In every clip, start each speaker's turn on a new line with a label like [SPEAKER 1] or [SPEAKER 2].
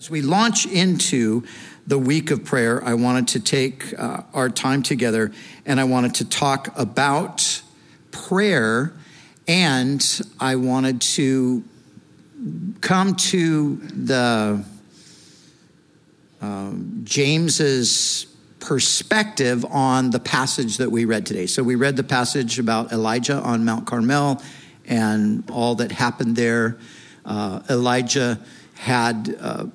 [SPEAKER 1] As we launch into the week of prayer, I wanted to take uh, our time together and I wanted to talk about prayer and I wanted to come to the uh, James's perspective on the passage that we read today. So we read the passage about Elijah on Mount Carmel and all that happened there. Uh, Elijah had uh,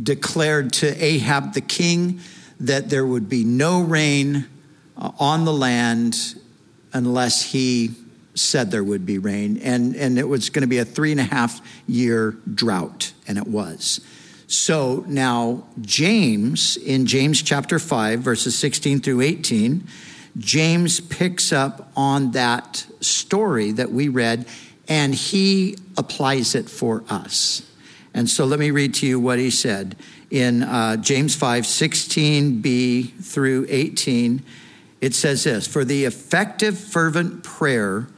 [SPEAKER 1] declared to Ahab the king that there would be no rain uh, on the land unless he said there would be rain. And, and it was going to be a three and a half year drought, and it was. So now, James, in James chapter 5, verses 16 through 18, James picks up on that story that we read and he applies it for us. And so let me read to you what he said in uh, James 5 16b through 18. It says this For the effective, fervent prayer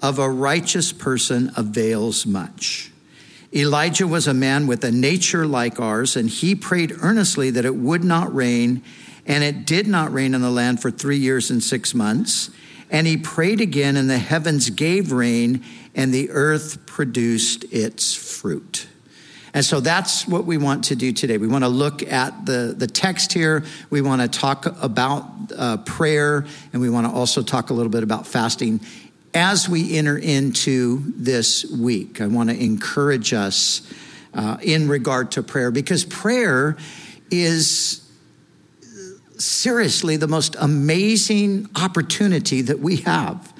[SPEAKER 1] of a righteous person avails much. Elijah was a man with a nature like ours, and he prayed earnestly that it would not rain, and it did not rain on the land for three years and six months. And he prayed again, and the heavens gave rain, and the earth produced its fruit. And so that's what we want to do today. We want to look at the, the text here. We want to talk about uh, prayer, and we want to also talk a little bit about fasting as we enter into this week. I want to encourage us uh, in regard to prayer because prayer is seriously the most amazing opportunity that we have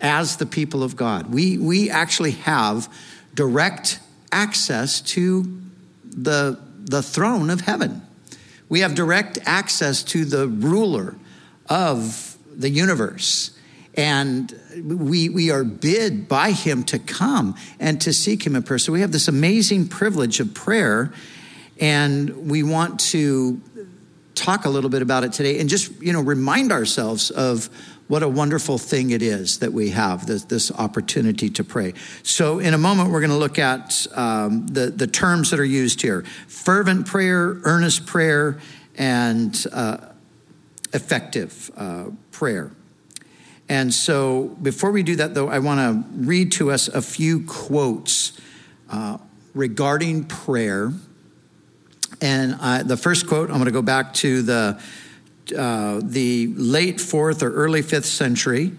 [SPEAKER 1] as the people of God. We, we actually have direct access to the, the throne of heaven. We have direct access to the ruler of the universe. And we, we are bid by him to come and to seek him in prayer. So we have this amazing privilege of prayer. And we want to talk a little bit about it today and just, you know, remind ourselves of what a wonderful thing it is that we have this, this opportunity to pray. So, in a moment, we're going to look at um, the, the terms that are used here fervent prayer, earnest prayer, and uh, effective uh, prayer. And so, before we do that, though, I want to read to us a few quotes uh, regarding prayer. And uh, the first quote, I'm going to go back to the uh, the late fourth or early fifth century,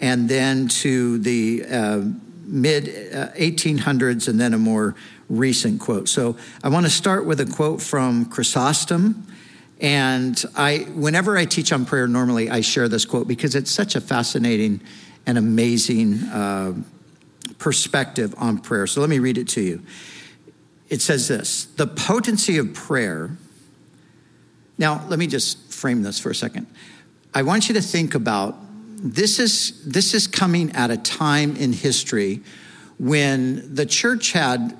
[SPEAKER 1] and then to the uh, mid 1800s, uh, and then a more recent quote. So I want to start with a quote from Chrysostom. And I, whenever I teach on prayer, normally I share this quote because it's such a fascinating and amazing uh, perspective on prayer. So let me read it to you. It says this The potency of prayer now, let me just frame this for a second. I want you to think about this is this is coming at a time in history when the church had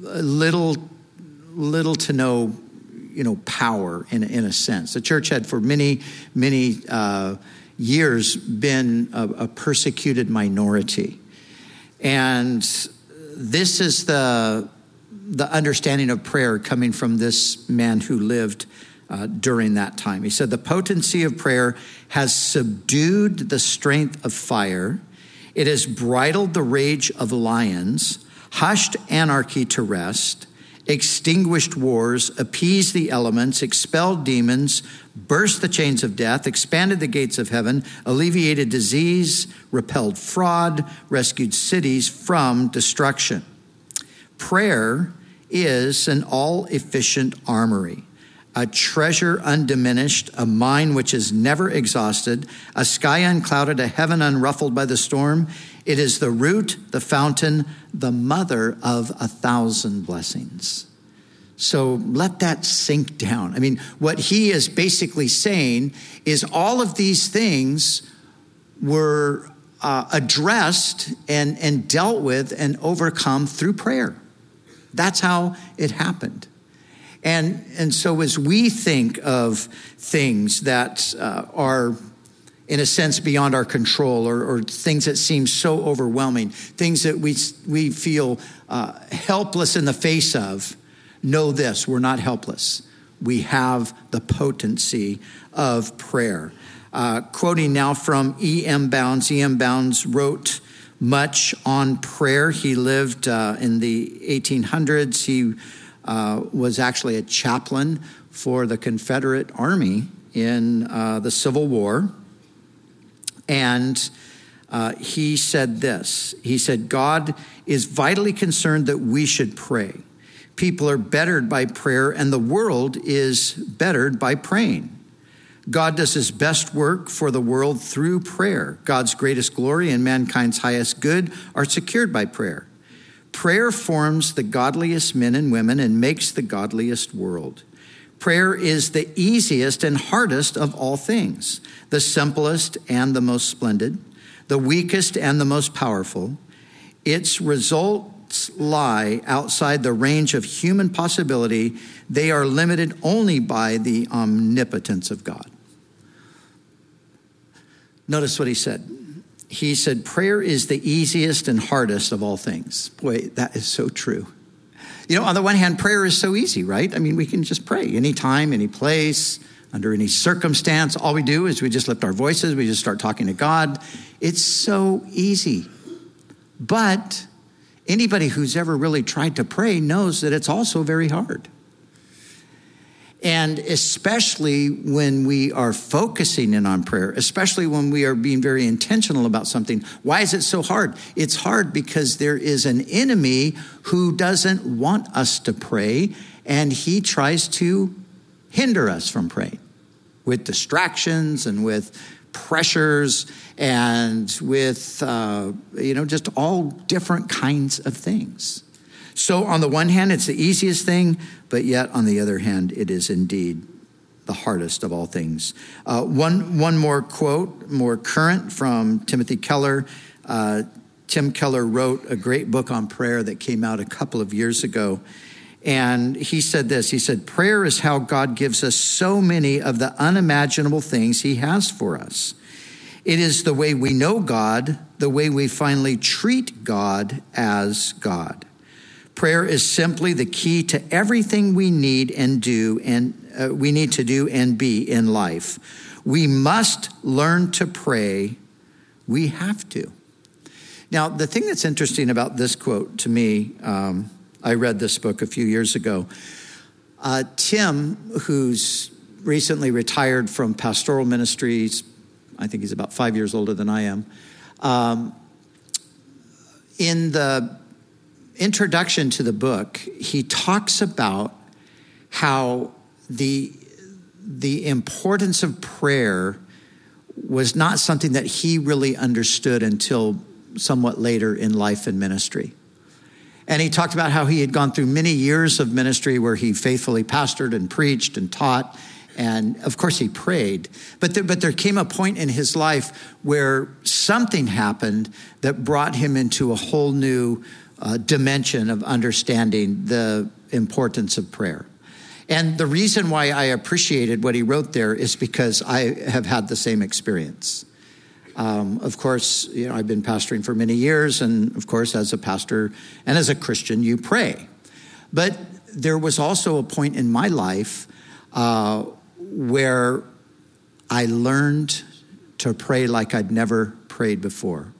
[SPEAKER 1] little little to no you know power in in a sense. The church had for many many uh, years been a, a persecuted minority, and this is the the understanding of prayer coming from this man who lived uh, during that time. He said, The potency of prayer has subdued the strength of fire, it has bridled the rage of lions, hushed anarchy to rest, extinguished wars, appeased the elements, expelled demons, burst the chains of death, expanded the gates of heaven, alleviated disease, repelled fraud, rescued cities from destruction. Prayer is an all efficient armory a treasure undiminished, a mine which is never exhausted, a sky unclouded, a heaven unruffled by the storm. It is the root, the fountain, the mother of a thousand blessings. So let that sink down. I mean, what he is basically saying is all of these things were uh, addressed and, and dealt with and overcome through prayer. That's how it happened. And, and so as we think of things that uh, are, in a sense, beyond our control or, or, things that seem so overwhelming, things that we, we feel uh, helpless in the face of, know this we're not helpless. We have the potency of prayer. Uh, quoting now from E.M. Bounds, E.M. Bounds wrote much on prayer. He lived uh, in the 1800s. He uh, was actually a chaplain for the Confederate Army in uh, the Civil War. And uh, he said this He said, God is vitally concerned that we should pray. People are bettered by prayer, and the world is bettered by praying. God does his best work for the world through prayer. God's greatest glory and mankind's highest good are secured by prayer. Prayer forms the godliest men and women and makes the godliest world. Prayer is the easiest and hardest of all things, the simplest and the most splendid, the weakest and the most powerful. Its results lie outside the range of human possibility. They are limited only by the omnipotence of God. Notice what he said. He said, Prayer is the easiest and hardest of all things. Boy, that is so true. You know, on the one hand, prayer is so easy, right? I mean, we can just pray anytime, any place, under any circumstance. All we do is we just lift our voices, we just start talking to God. It's so easy. But anybody who's ever really tried to pray knows that it's also very hard. And especially when we are focusing in on prayer, especially when we are being very intentional about something. Why is it so hard? It's hard because there is an enemy who doesn't want us to pray, and he tries to hinder us from praying with distractions and with pressures and with, uh, you know, just all different kinds of things. So, on the one hand, it's the easiest thing, but yet on the other hand, it is indeed the hardest of all things. Uh, one, one more quote, more current from Timothy Keller. Uh, Tim Keller wrote a great book on prayer that came out a couple of years ago. And he said this He said, Prayer is how God gives us so many of the unimaginable things He has for us. It is the way we know God, the way we finally treat God as God. Prayer is simply the key to everything we need and do and uh, we need to do and be in life. We must learn to pray. We have to. Now, the thing that's interesting about this quote to me, um, I read this book a few years ago. Uh, Tim, who's recently retired from pastoral ministries, I think he's about five years older than I am. Um, in the introduction to the book, he talks about how the, the importance of prayer was not something that he really understood until somewhat later in life and ministry. And he talked about how he had gone through many years of ministry where he faithfully pastored and preached and taught. And of course, he prayed. But there, but there came a point in his life where something happened that brought him into a whole new uh, dimension of understanding the importance of prayer. And the reason why I appreciated what he wrote there is because I have had the same experience. Um, of course, you know, I've been pastoring for many years, and of course, as a pastor and as a Christian, you pray. But there was also a point in my life uh, where I learned to pray like I'd never prayed before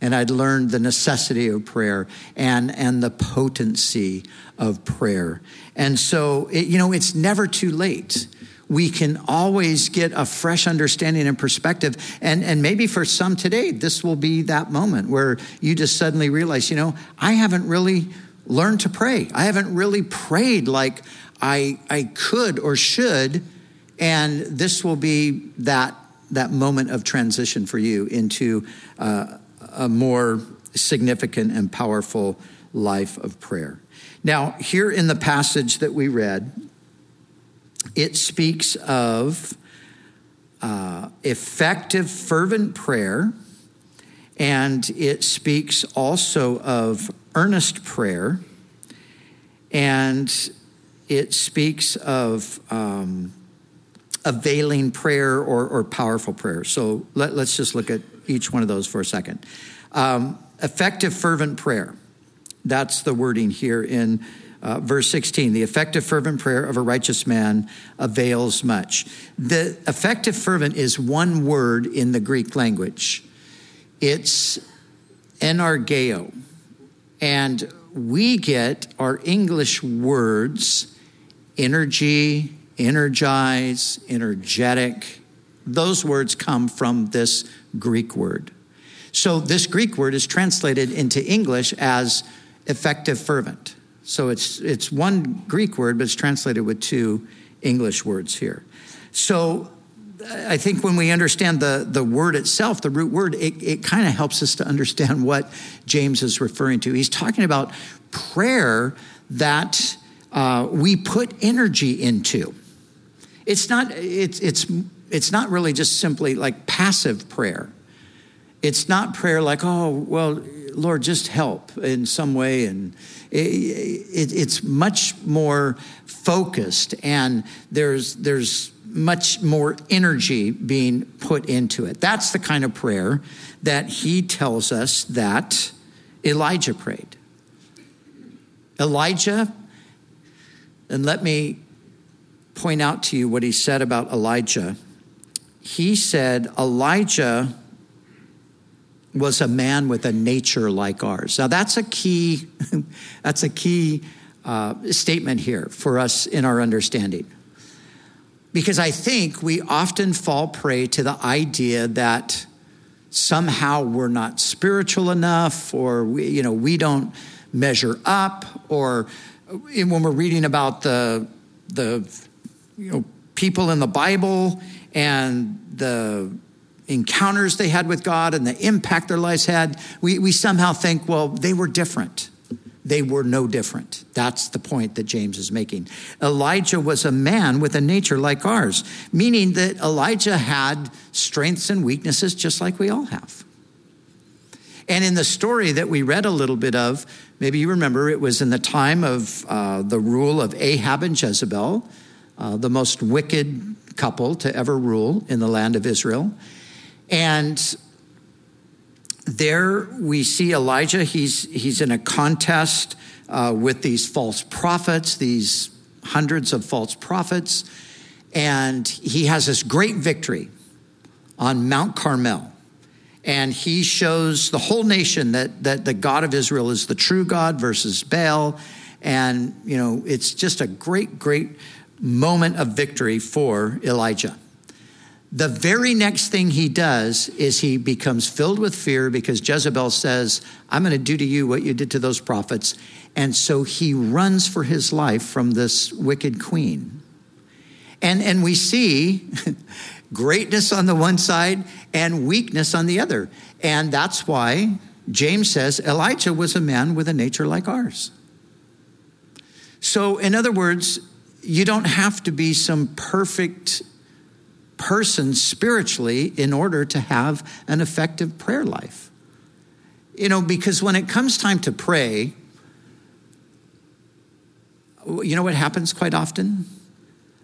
[SPEAKER 1] and I'd learned the necessity of prayer and, and the potency of prayer. And so, it, you know, it's never too late. We can always get a fresh understanding and perspective. And, and maybe for some today, this will be that moment where you just suddenly realize, you know, I haven't really learned to pray. I haven't really prayed like I, I could or should. And this will be that, that moment of transition for you into uh, a more significant and powerful life of prayer. Now, here in the passage that we read, it speaks of uh, effective, fervent prayer, and it speaks also of earnest prayer, and it speaks of um, availing prayer or, or powerful prayer. So let, us just look at each one of those for a second. Um, effective, fervent prayer. That's the wording here in uh, verse 16, the effective fervent prayer of a righteous man avails much. The effective fervent is one word in the Greek language. It's energeo. And we get our English words energy, energize, energetic. Those words come from this Greek word. So this Greek word is translated into English as effective fervent. So it's, it's one Greek word, but it's translated with two English words here. So I think when we understand the, the word itself, the root word, it, it kind of helps us to understand what James is referring to. He's talking about prayer that uh, we put energy into. It's not, it's, it's, it's not really just simply like passive prayer. It's not prayer like, oh, well, Lord, just help in some way. And it, it, it's much more focused, and there's, there's much more energy being put into it. That's the kind of prayer that he tells us that Elijah prayed. Elijah, and let me point out to you what he said about Elijah. He said, Elijah was a man with a nature like ours. Now that's a key, that's a key uh, statement here for us in our understanding. Because I think we often fall prey to the idea that somehow we're not spiritual enough or we, you know, we don't measure up or when we're reading about the, the you know, people in the Bible and the encounters they had with God and the impact their lives had, we, we somehow think, well, they were different. They were no different. That's the point that James is making. Elijah was a man with a nature like ours, meaning that Elijah had strengths and weaknesses just like we all have. And in the story that we read a little bit of, maybe you remember it was in the time of uh, the rule of Ahab and Jezebel, uh, the most wicked couple to ever rule in the land of Israel. And there we see Elijah. He's, he's in a contest uh, with these false prophets, these hundreds of false prophets. And he has this great victory on Mount Carmel. And he shows the whole nation that, that the God of Israel is the true God versus Baal. And, you know, it's just a great, great moment of victory for Elijah. The very next thing he does is he becomes filled with fear because Jezebel says, I'm going to do to you what you did to those prophets. And so he runs for his life from this wicked queen. And, and we see greatness on the one side and weakness on the other. And that's why James says Elijah was a man with a nature like ours. So, in other words, you don't have to be some perfect person spiritually in order to have an effective prayer life. You know, because when it comes time to pray, you know what happens quite often?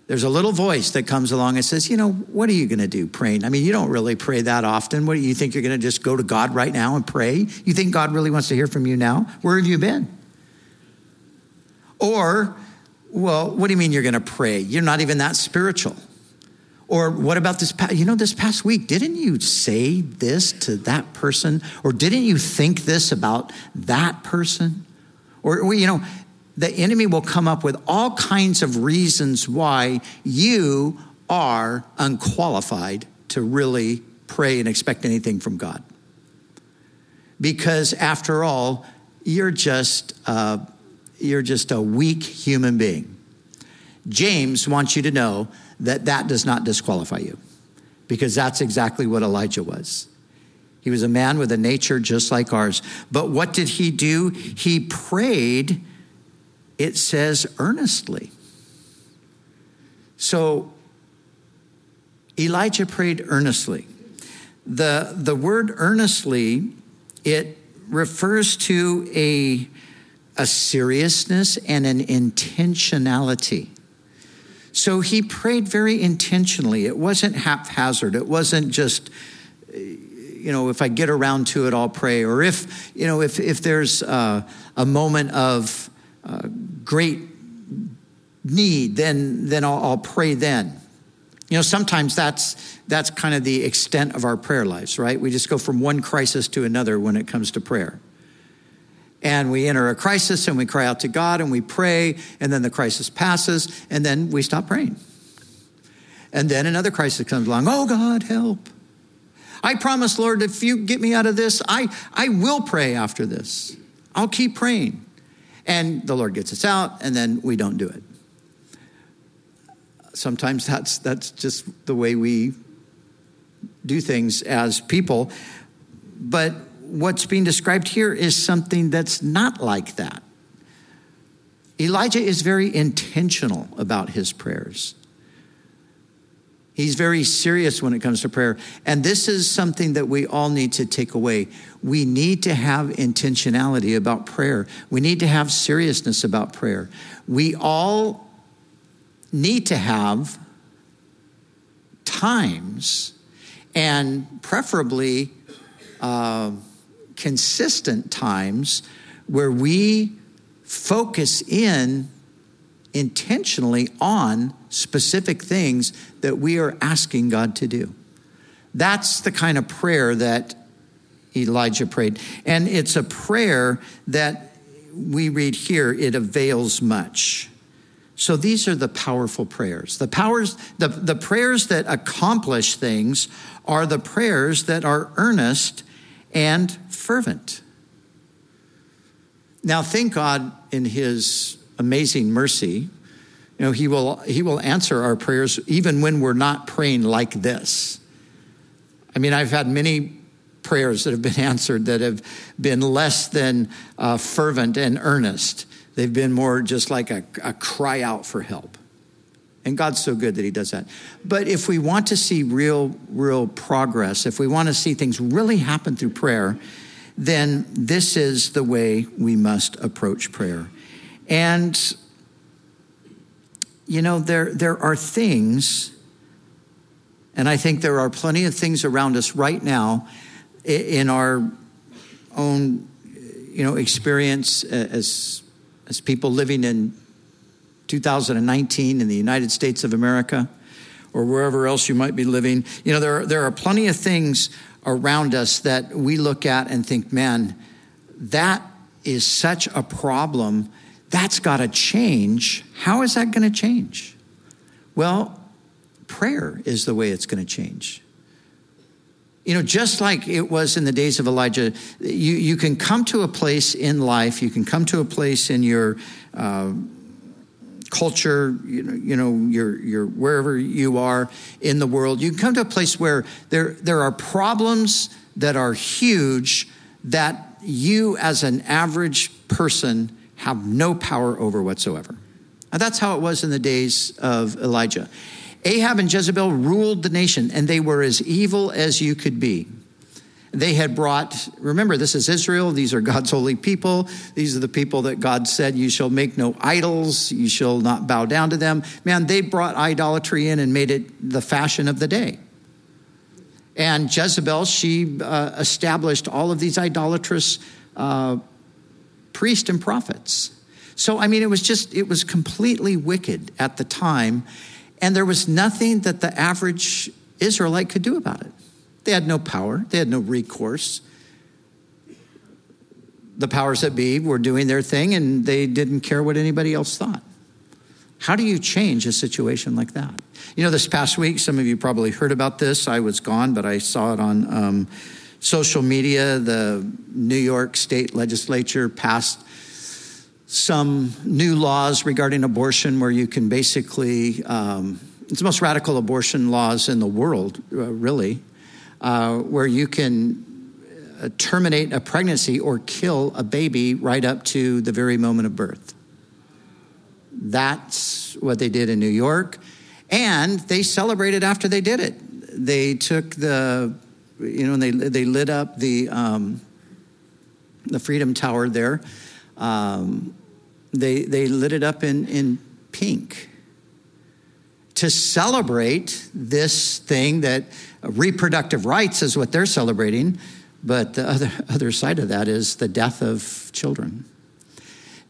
[SPEAKER 1] There's a little voice that comes along and says, You know, what are you going to do praying? I mean, you don't really pray that often. What do you think you're going to just go to God right now and pray? You think God really wants to hear from you now? Where have you been? Or, well, what do you mean you're going to pray? You're not even that spiritual. Or what about this you know, this past week, didn't you say this to that person? Or didn't you think this about that person? Or, you know, the enemy will come up with all kinds of reasons why you are unqualified to really pray and expect anything from God. Because after all, you're just, uh, you're just a weak human being. James wants you to know that that does not disqualify you because that's exactly what Elijah was. He was a man with a nature just like ours. But what did he do? He prayed, it says, earnestly. So Elijah prayed earnestly. The, the word earnestly, it refers to a, a seriousness and an intentionality. So he prayed very intentionally. It wasn't haphazard. It wasn't just, you know, if I get around to it, I'll pray. Or if, you know, if, if there's uh, a moment of uh, great need, then, then I'll, I'll pray then. You know, sometimes that's, that's kind of the extent of our prayer lives, right? We just go from one crisis to another when it comes to prayer. And we enter a crisis and we cry out to God and we pray, and then the crisis passes, and then we stop praying. And then another crisis comes along. Oh, God, help. I promise, Lord, if you get me out of this, I, I will pray after this. I'll keep praying. And the Lord gets us out, and then we don't do it. Sometimes that's, that's just the way we do things as people. But what's being described here is something that's not like that. Elijah is very intentional about his prayers. He's very serious when it comes to prayer. And this is something that we all need to take away. We need to have intentionality about prayer. We need to have seriousness about prayer. We all need to have times and preferably uh, consistent times where we focus in intentionally on specific things that we are asking God to do. That's the kind of prayer that Elijah prayed. And it's a prayer that we read here, it avails much. So these are the powerful prayers. The powers, the, the prayers that accomplish things are the prayers that are earnest and fervent. Now, thank God in his amazing mercy, you know, he will, he will answer our prayers even when we're not praying like this. I mean, I've had many prayers that have been answered that have been less than uh, fervent and earnest. They've been more just like a, a cry out for help. And God's so good that He does that. But if we want to see real, real progress, if we want to see things really happen through prayer, then this is the way we must approach prayer. And, you know, there, there are things, and I think there are plenty of things around us right now in our own, you know, experience as, as people living in 2019 in the United States of America or wherever else you might be living. You know, there are, there are plenty of things around us that we look at and think, man, that is such a problem that's got to change. How is that going to change? Well, prayer is the way it's going to change. You know, just like it was in the days of Elijah, you, you can come to a place in life, you can come to a place in your uh, culture, you know, you know your, your, wherever you are in the world, you can come to a place where there, there are problems that are huge that you, as an average person, have no power over whatsoever. And that's how it was in the days of Elijah. Ahab and Jezebel ruled the nation, and they were as evil as you could be. They had brought, remember, this is Israel. These are God's holy people. These are the people that God said, You shall make no idols. You shall not bow down to them. Man, they brought idolatry in and made it the fashion of the day. And Jezebel, she uh, established all of these idolatrous uh, priests and prophets. So, I mean, it was just, it was completely wicked at the time. And there was nothing that the average Israelite could do about it. They had no power, they had no recourse. The powers that be were doing their thing and they didn't care what anybody else thought. How do you change a situation like that? You know, this past week, some of you probably heard about this. I was gone, but I saw it on um, social media, the New York State Legislature passed some new laws regarding abortion where you can basically, um, it's the most radical abortion laws in the world, uh, really, uh, where you can uh, terminate a pregnancy or kill a baby right up to the very moment of birth. That's what they did in New York. And they celebrated after they did it. They took the you know, they they lit up the um, the Freedom Tower there. Um, they they lit it up in in pink to celebrate this thing that reproductive rights is what they're celebrating, but the other other side of that is the death of children.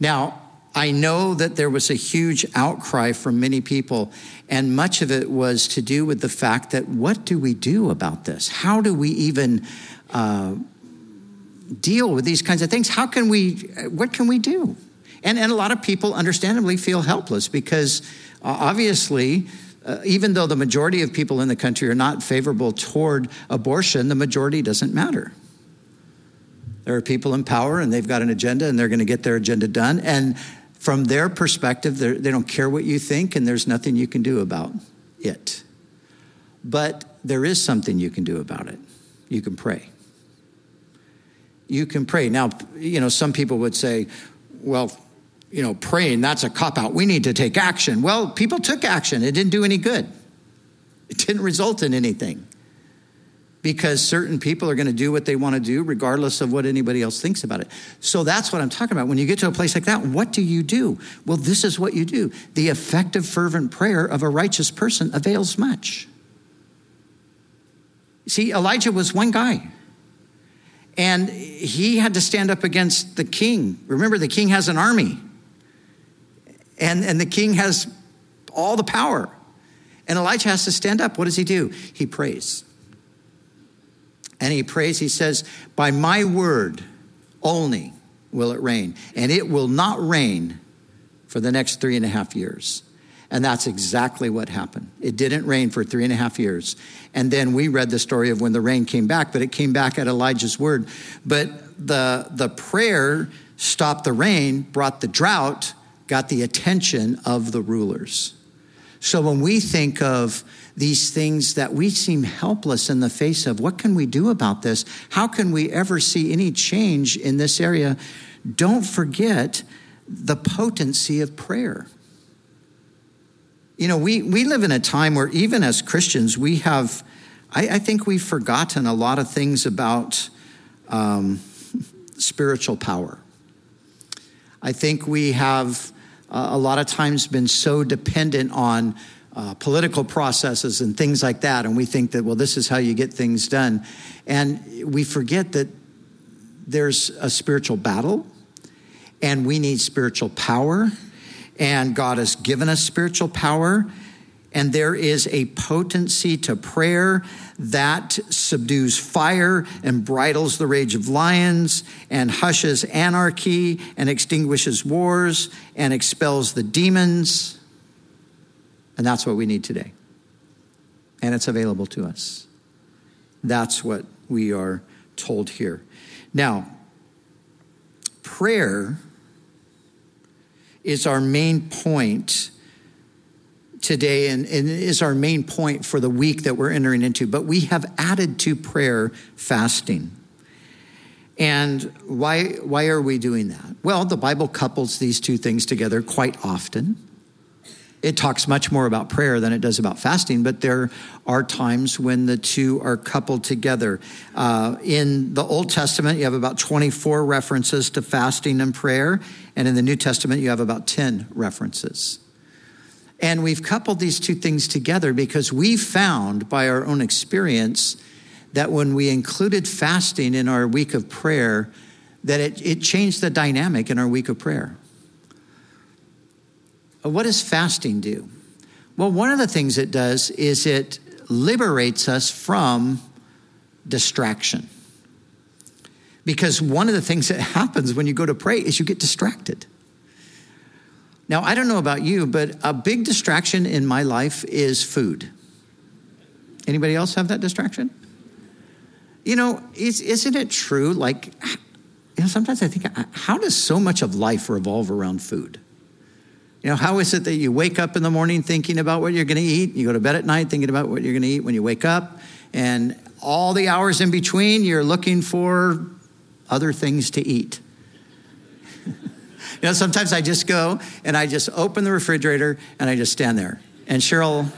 [SPEAKER 1] Now, I know that there was a huge outcry from many people, and much of it was to do with the fact that what do we do about this? How do we even uh, deal with these kinds of things? How can we, what can we do? And, and a lot of people understandably feel helpless because uh, obviously, uh, even though the majority of people in the country are not favorable toward abortion, the majority doesn't matter. There are people in power and they've got an agenda and they're going to get their agenda done. And from their perspective, they don't care what you think, and there's nothing you can do about it. But there is something you can do about it. You can pray. You can pray. Now, you know, some people would say, well, you know, praying, that's a cop out. We need to take action. Well, people took action. It didn't do any good, it didn't result in anything because certain people are going to do what they want to do regardless of what anybody else thinks about it. So that's what I'm talking about. When you get to a place like that, what do you do? Well, this is what you do. The effective, fervent prayer of a righteous person avails much. See, Elijah was one guy. And he had to stand up against the king. Remember, the king has an army, and, and the king has all the power. And Elijah has to stand up. What does he do? He prays and he prays, he says, By my word only will it rain, and it will not rain for the next three and a half years. And that's exactly what happened. It didn't rain for three and a half years. And then we read the story of when the rain came back, but it came back at Elijah's word. But the, the prayer stopped the rain, brought the drought, got the attention of the rulers. So when we think of these things that we seem helpless in the face of, what can we do about this? How can we ever see any change in this area? Don't forget the potency of prayer. You know, we, we live in a time where even as Christians, we have, I, I think we've forgotten a lot of things about um, spiritual power. I think we have uh, a lot of times been so dependent on uh, political processes and things like that. And we think that, well, this is how you get things done. And we forget that there's a spiritual battle and we need spiritual power. And God has given us spiritual power and there is a potency to prayer that subdues fire and bridles the rage of lions and hushes anarchy and extinguishes wars and expels the demons. And that's what we need today. And it's available to us. That's what we are told here. Now, prayer is our main point today and, and is our main point for the week that we're entering into. But we have added to prayer fasting. And why, why are we doing that? Well, the Bible couples these two things together quite often. It talks much more about prayer than it does about fasting, but there are times when the two are coupled together. Uh, in the Old Testament, you have about 24 references to fasting and prayer, and in the New Testament, you have about 10 references. And we've coupled these two things together because we found by our own experience that when we included fasting in our week of prayer, that it, it changed the dynamic in our week of prayer. Uh, what does fasting do? Well, one of the things it does is it liberates us from distraction. Because one of the things that happens when you go to pray is you get distracted. Now, I don't know about you, but a big distraction in my life is food. Anybody else have that distraction? You know, is, isn't it true? Like, you know, sometimes I think, how does so much of life revolve around food? You know, how is it that you wake up in the morning thinking about what you're going to eat? You go to bed at night thinking about what you're going to eat when you wake up. And all the hours in between, you're looking for other things to eat. You know, sometimes I just go and I just open the refrigerator and I just stand there. And Cheryl,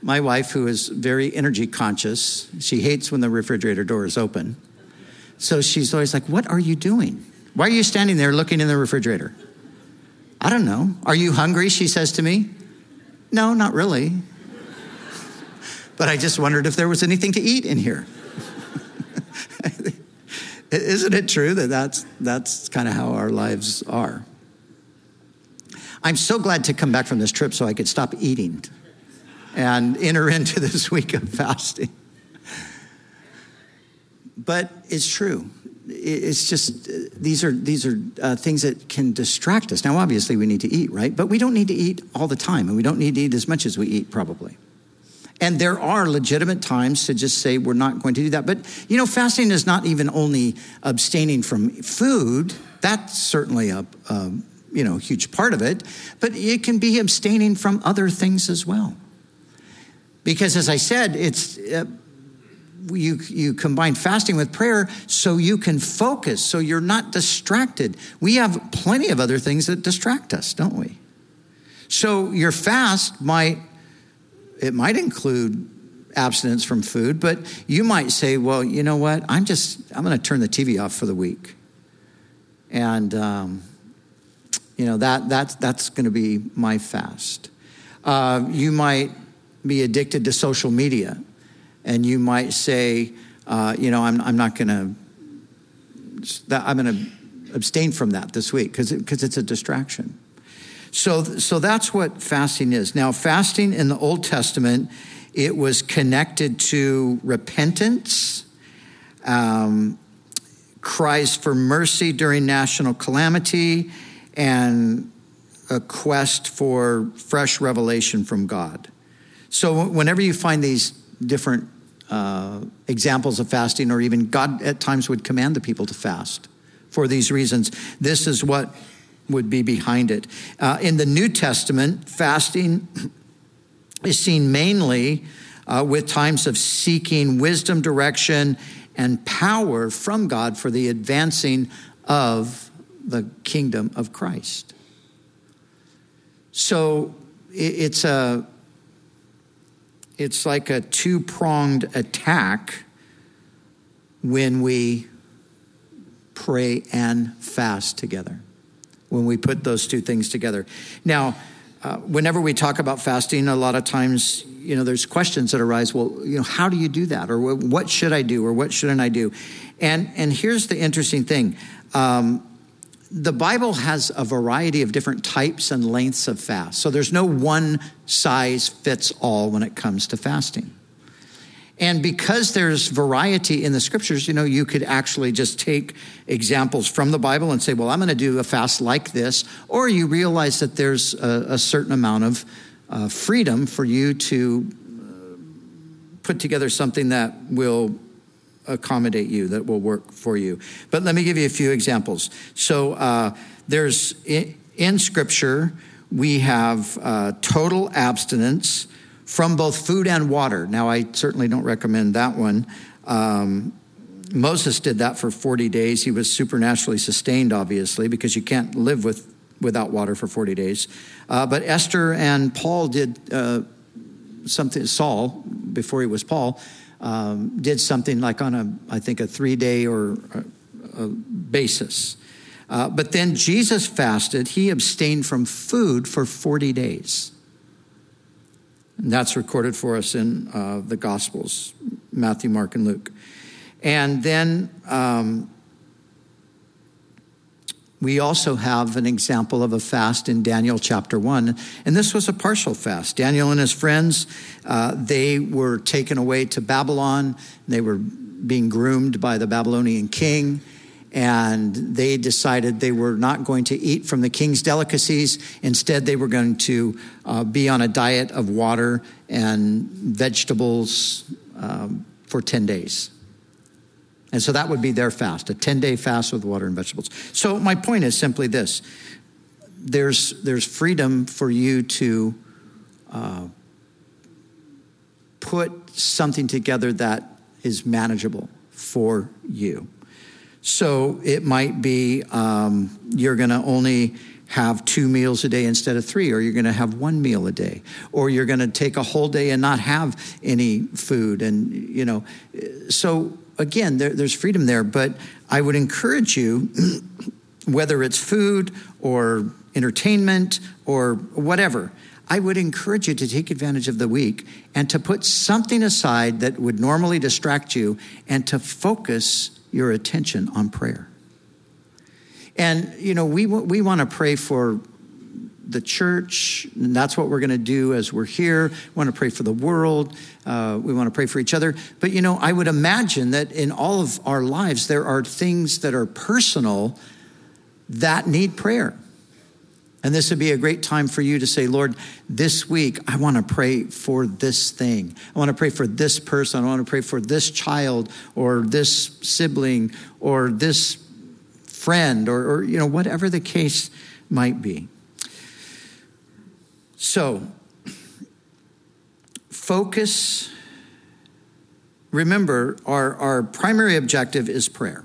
[SPEAKER 1] my wife, who is very energy conscious, she hates when the refrigerator door is open. So she's always like, What are you doing? Why are you standing there looking in the refrigerator? I don't know. Are you hungry? She says to me. No, not really. but I just wondered if there was anything to eat in here. Isn't it true that that's, that's kind of how our lives are? I'm so glad to come back from this trip so I could stop eating and enter into this week of fasting. But it's true. It's just these are these are uh, things that can distract us. Now, obviously, we need to eat, right? But we don't need to eat all the time, and we don't need to eat as much as we eat, probably. And there are legitimate times to just say we're not going to do that. But you know, fasting is not even only abstaining from food. That's certainly a, a you know huge part of it, but it can be abstaining from other things as well. Because as I said, it's uh, you you combine fasting with prayer so you can focus, so you're not distracted. We have plenty of other things that distract us, don't we? So your fast might it might include abstinence from food, but you might say, well, you know what? I'm just, I'm going to turn the TV off for the week. And, um, you know, that, that, that's going to be my fast. Uh, you might be addicted to social media, and you might say, uh, you know, I'm, I'm not going to, I'm going to abstain from that this week because it, it's a distraction. So, so that's what fasting is. Now, fasting in the Old Testament, it was connected to repentance, um, cries for mercy during national calamity, and a quest for fresh revelation from God. So, whenever you find these different uh, examples of fasting, or even God at times would command the people to fast for these reasons, this is what would be behind it. Uh, in the New Testament, fasting is seen mainly uh, with times of seeking wisdom, direction, and power from God for the advancing of the kingdom of Christ. So it's a it's like a two-pronged attack when we pray and fast together when we put those two things together. Now, uh, whenever we talk about fasting, a lot of times, you know, there's questions that arise. Well, you know, how do you do that, or what should I do, or what shouldn't I do? And and here's the interesting thing: um, the Bible has a variety of different types and lengths of fast. So there's no one size fits all when it comes to fasting. And because there's variety in the scriptures, you know, you could actually just take examples from the Bible and say, well, I'm going to do a fast like this. Or you realize that there's a, a certain amount of uh, freedom for you to uh, put together something that will accommodate you, that will work for you. But let me give you a few examples. So uh, there's in, in, scripture, we have uh, total abstinence from both food and water. Now, I certainly don't recommend that one. Um, Moses did that for 40 days. He was supernaturally sustained, obviously, because you can't live with, without water for 40 days. Uh, but Esther and Paul did uh, something, Saul, before he was Paul, um, did something like on a, I think, a three day or a, a basis. Uh, but then Jesus fasted, he abstained from food for 40 days. And that's recorded for us in uh, the Gospels Matthew, Mark, and Luke. And then um, we also have an example of a fast in Daniel chapter 1. And this was a partial fast. Daniel and his friends, uh, they were taken away to Babylon. They were being groomed by the Babylonian king and they decided they were not going to eat from the king's delicacies. Instead, they were going to uh, be on a diet of water and vegetables um, for 10 days. And so that would be their fast, a 10 day fast with water and vegetables. So, my point is simply this there's, there's freedom for you to uh, put something together that is manageable for you. So it might be um, you're going to only have two meals a day instead of three, or you're going to have one meal a day, or you're going to take a whole day and not have any food. And, you know, so again, there, there's freedom there. But I would encourage you, whether it's food or entertainment or whatever, I would encourage you to take advantage of the week and to put something aside that would normally distract you and to focus your attention on prayer. And, you know, we, we want to pray for the church, and that's what we're going to do as we're here. We want to pray for the world. Uh, we want to pray for each other. But, you know, I would imagine that in all of our lives, there are things that are personal that need prayer. And this would be a great time for you to say, Lord, this week I want to pray for this thing. I want to pray for this person. I want to pray for this child or this sibling or this friend or, or you know, whatever the case might be. So, focus. Remember, our, our primary objective is prayer.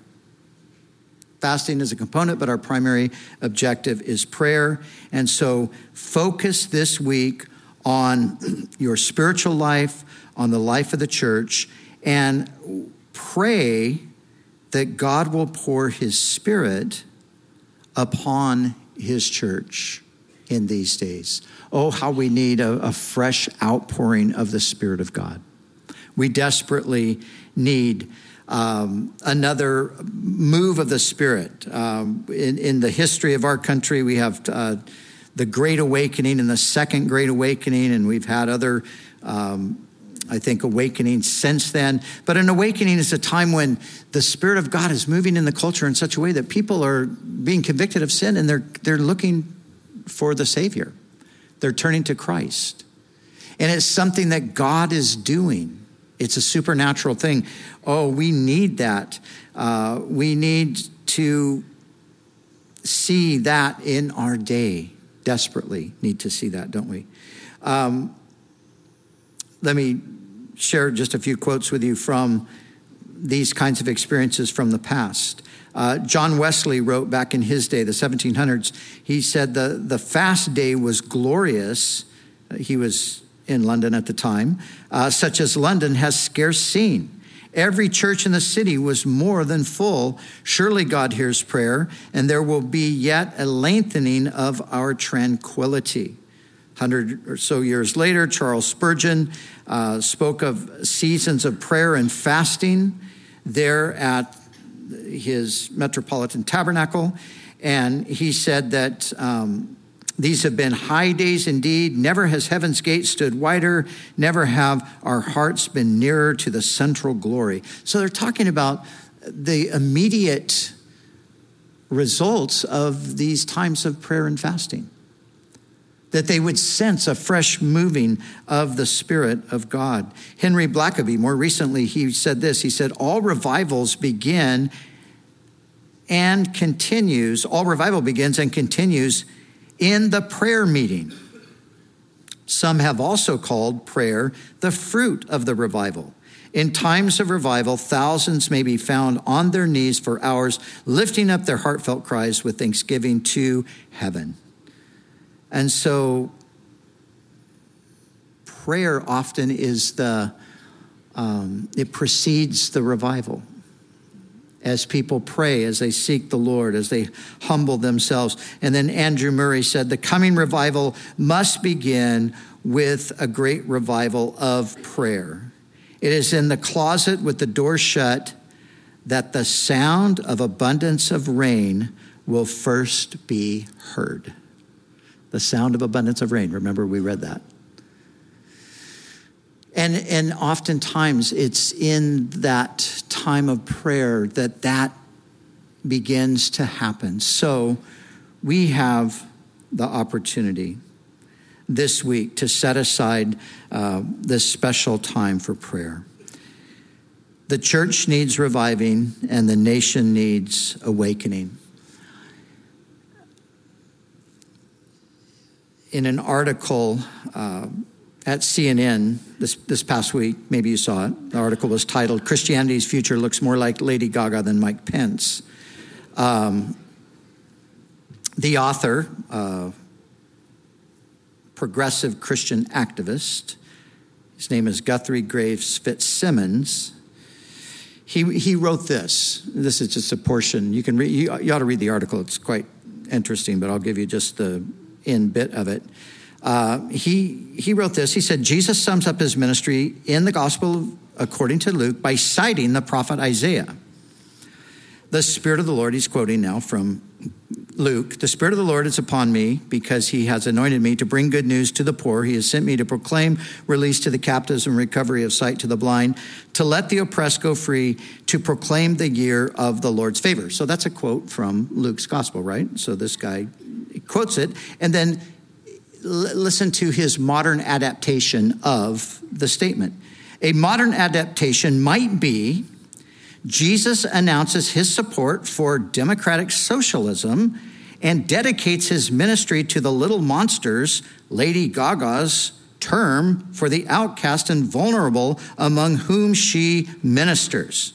[SPEAKER 1] Fasting is a component, but our primary objective is prayer. And so focus this week on your spiritual life, on the life of the church, and pray that God will pour his spirit upon his church in these days. Oh, how we need a, a fresh outpouring of the Spirit of God. We desperately need um, another move of the Spirit. Um, in, in, the history of our country, we have uh, the Great Awakening and the Second Great Awakening, and we've had other, um, I think, awakenings since then. But an awakening is a time when the Spirit of God is moving in the culture in such a way that people are being convicted of sin and they're, they're looking for the Savior. They're turning to Christ. And it's something that God is doing. It's a supernatural thing. Oh, we need that. Uh, we need to see that in our day. Desperately need to see that, don't we? Um, let me share just a few quotes with you from these kinds of experiences from the past. Uh, John Wesley wrote back in his day, the 1700s, he said the, the fast day was glorious. He was in London at the time, uh, such as London has scarce seen. Every church in the city was more than full. Surely God hears prayer, and there will be yet a lengthening of our tranquility. Hundred or so years later, Charles Spurgeon uh, spoke of seasons of prayer and fasting there at his Metropolitan Tabernacle, and he said that um, these have been high days indeed. Never has heaven's gate stood wider. Never have our hearts been nearer to the central glory. So they're talking about the immediate results of these times of prayer and fasting. That they would sense a fresh moving of the Spirit of God. Henry Blackaby, more recently, he said this He said, All revivals begin and continues, all revival begins and continues in the prayer meeting. Some have also called prayer the fruit of the revival. In times of revival, thousands may be found on their knees for hours, lifting up their heartfelt cries with thanksgiving to heaven. And so, prayer often is the, um, it precedes the revival as people pray, as they seek the Lord, as they humble themselves. And then Andrew Murray said the coming revival must begin with a great revival of prayer. It is in the closet with the door shut that the sound of abundance of rain will first be heard. The sound of abundance of rain. Remember, we read that. And, and oftentimes it's in that time of prayer that that begins to happen. So we have the opportunity this week to set aside uh, this special time for prayer. The church needs reviving, and the nation needs awakening. In an article, uh, at CNN this, this past week. Maybe you saw it. The article was titled Christianity's Future Looks More Like Lady Gaga Than Mike Pence. Um, the author, uh, progressive Christian activist, his name is Guthrie Graves Fitzsimmons. He, he wrote this. This is just a portion. You can read, you, you ought to read the article. It's quite interesting, but I'll give you just the in bit of it. Uh, he, he wrote this. He said, Jesus sums up his ministry in the gospel according to Luke by citing the prophet Isaiah. The Spirit of the Lord, he's quoting now from Luke, the Spirit of the Lord is upon me because he has anointed me to bring good news to the poor. He has sent me to proclaim release to the captives and recovery of sight to the blind, to let the oppressed go free, to proclaim the year of the Lord's favor. So that's a quote from Luke's gospel, right? So this guy quotes it and then listen to his modern adaptation of the statement. A modern adaptation might be Jesus announces his support for democratic socialism and dedicates his ministry to the little monsters, Lady Gaga's term for the outcast and vulnerable among whom she ministers.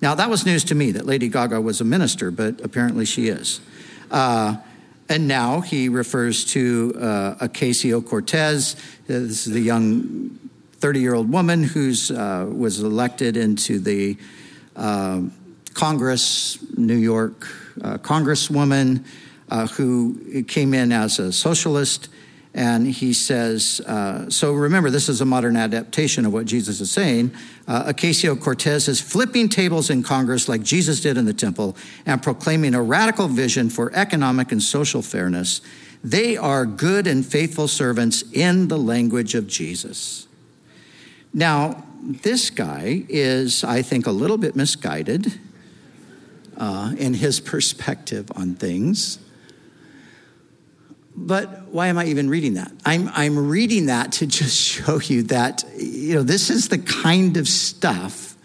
[SPEAKER 1] Now, that was news to me that Lady Gaga was a minister, but apparently she is. Uh, and now he refers to uh, Ocasio Cortez. This is the young 30 year old woman who uh, was elected into the uh, Congress, New York uh, congresswoman uh, who came in as a socialist. And he says, uh, so remember, this is a modern adaptation of what Jesus is saying. Uh, Ocasio Cortez is flipping tables in Congress like Jesus did in the temple and proclaiming a radical vision for economic and social fairness. They are good and faithful servants in the language of Jesus. Now, this guy is, I think, a little bit misguided uh, in his perspective on things. But why am I even reading that? I'm, I'm reading that to just show you that, you know, this is the kind of stuff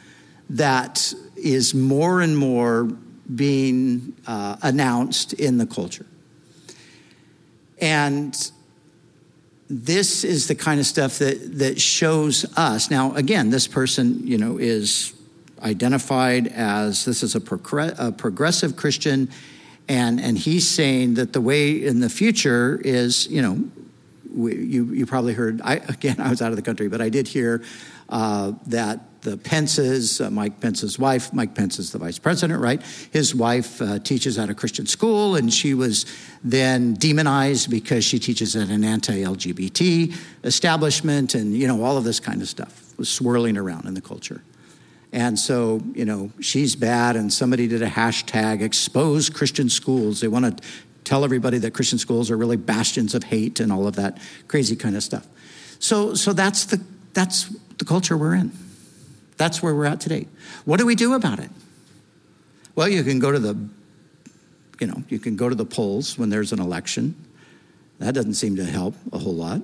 [SPEAKER 1] that is more and more being uh, announced in the culture. And this is the kind of stuff that, that shows us. Now, again, this person, you know, is identified as this is a, a progressive Christian, and, and he's saying that the way in the future is, you know, we, you, you probably heard, I, again, I was out of the country, but I did hear uh, that the Pences, uh, Mike Pence's wife, Mike Pence is the vice president, right? His wife uh, teaches at a Christian school, and she was then demonized because she teaches at an anti-LGBT establishment, and you know all of this kind of stuff was swirling around in the culture. And so, you know, she's bad, and somebody did a hashtag expose Christian schools. They want to tell everybody that Christian schools are really bastions of hate and all of that crazy kind of stuff. So, so that's the that's the culture we're in. That's where we're at today. What do we do about it? Well, you can go to the, you know, you can go to the polls when there's an election. That doesn't seem to help a whole lot.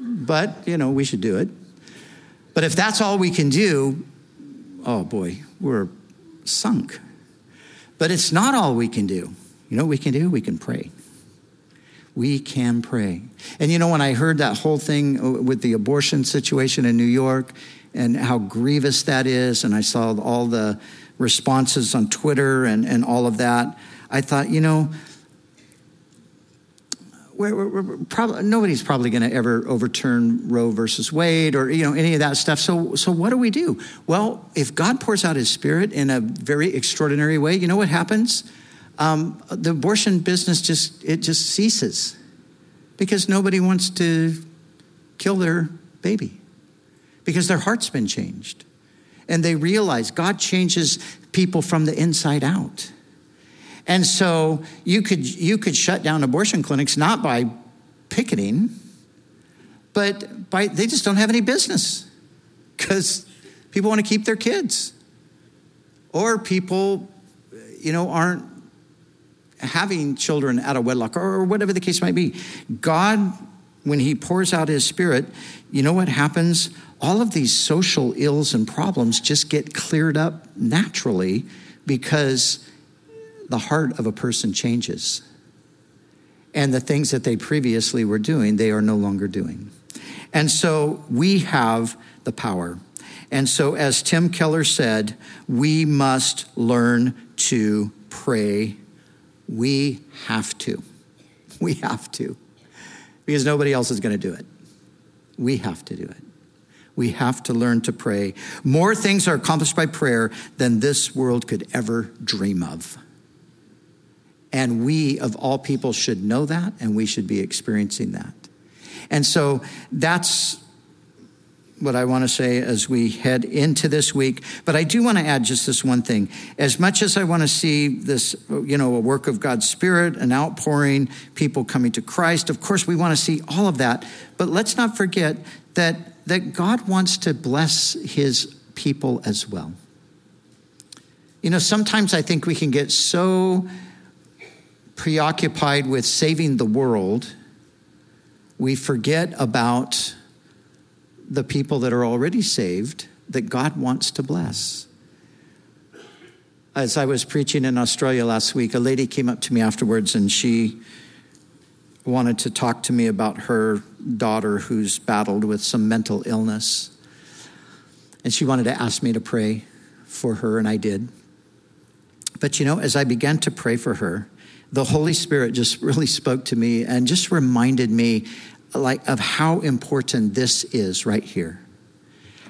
[SPEAKER 1] But, you know, we should do it. But if that's all we can do, oh boy, we're sunk. But it's not all we can do. You know what we can do? We can pray. We can pray. And you know, when I heard that whole thing uh, with the abortion situation in New York, and how grievous that is. And I saw all the responses on Twitter and, and all of that. I thought, you know, we're, we're, we're nobody's probably going to ever overturn Roe versus Wade or you know any of that stuff. So so what do we do? Well, if God pours out His Spirit in a very extraordinary way, you know what happens? Um, the abortion business just it just ceases because nobody wants to kill their baby because their heart's been changed. And they realize God changes people from the inside out. And so you could, you could shut down abortion clinics not by picketing, but by they just don't have any business because people want to keep their kids. Or people, you know, aren't having children out of wedlock or whatever the case might be. God, when He pours out His Spirit, you know what happens? all of these social ills and problems just get cleared up naturally because the heart of a person changes. And the things that they previously were doing, they are no longer doing. And so we have the power. And so, as Tim Keller said, we must learn to pray. We have to. We have to. Because nobody else is going to do it. We have to do it. We have to learn to pray. More things are accomplished by prayer than this world could ever dream of. And we, of all people, should know that and we should be experiencing that. And so that's what I want to say as we head into this week. But I do want to add just this one thing. As much as I want to see this, you know, a work of God's Spirit, an outpouring, people coming to Christ, of course, we want to see all of that. But let's not forget that, that God wants to bless his people as well. You know, sometimes I think we can get so preoccupied with saving the world, we forget about the people that are already saved that God wants to bless. As I was preaching in Australia last week, a lady came up to me afterwards and she wanted to talk to me about her daughter who's battled with some mental illness. And she wanted to ask me to pray for her, and I did. But you know, as I began to pray for her, the Holy Spirit just really spoke to me and just reminded me like of how important this is right here.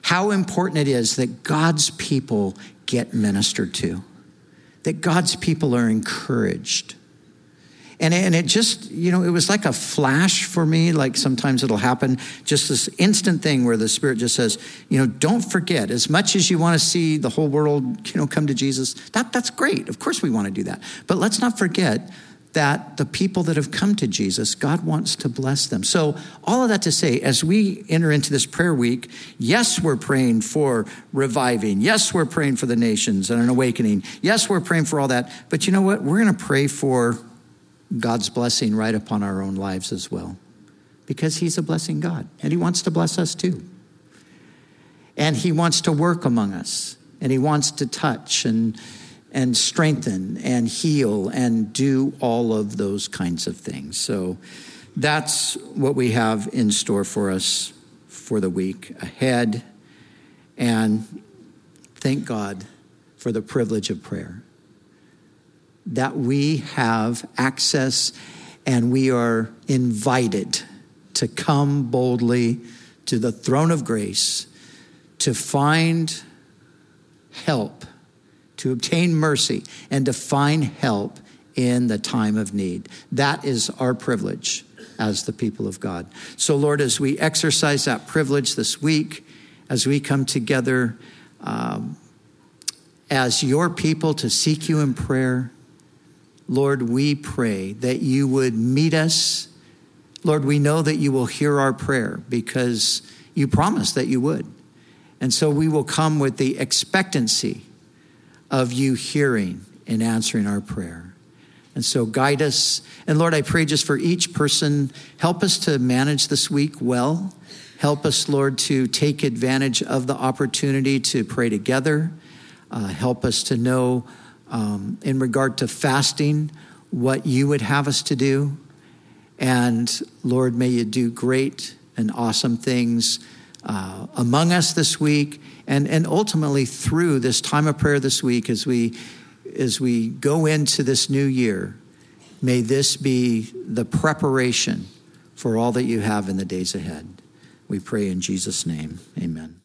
[SPEAKER 1] How important it is that God's people get ministered to, that God's people are encouraged. And, and it just, you know, it was like a flash for me. Like sometimes it'll happen, just this instant thing where the Spirit just says, you know, don't forget, as much as you want to see the whole world, you know, come to Jesus, that, that's great. Of course we want to do that. But let's not forget that the people that have come to Jesus, God wants to bless them. So, all of that to say, as we enter into this prayer week, yes, we're praying for reviving. Yes, we're praying for the nations and an awakening. Yes, we're praying for all that. But you know what? We're going to pray for God's blessing right upon our own lives as well. Because He's a blessing God, and He wants to bless us too. And He wants to work among us, and He wants to touch and and strengthen and heal and do all of those kinds of things. So that's what we have in store for us for the week ahead. And thank God for the privilege of prayer. That we have access and we are invited to come boldly to the throne of grace to find help to obtain mercy, and to find help in the time of need. That is our privilege as the people of God. So, Lord, as we exercise that privilege this week, as we come together um, as your people to seek you in prayer, Lord, we pray that you would meet us. Lord, we know that you will hear our prayer because you promised that you would. And so we will come with the expectancy of you hearing and answering our prayer. And so guide us. And Lord, I pray just for each person, help us to manage this week well. Help us, Lord, to take advantage of the opportunity to pray together. Uh, help us to know, um, in regard to fasting, what you would have us to do. And Lord, may you do great and awesome things uh, among us this week and, and ultimately through this time of prayer this week as we, as we go into this new year. May this be the preparation for all that you have in the days ahead. We pray in Jesus' name. Amen.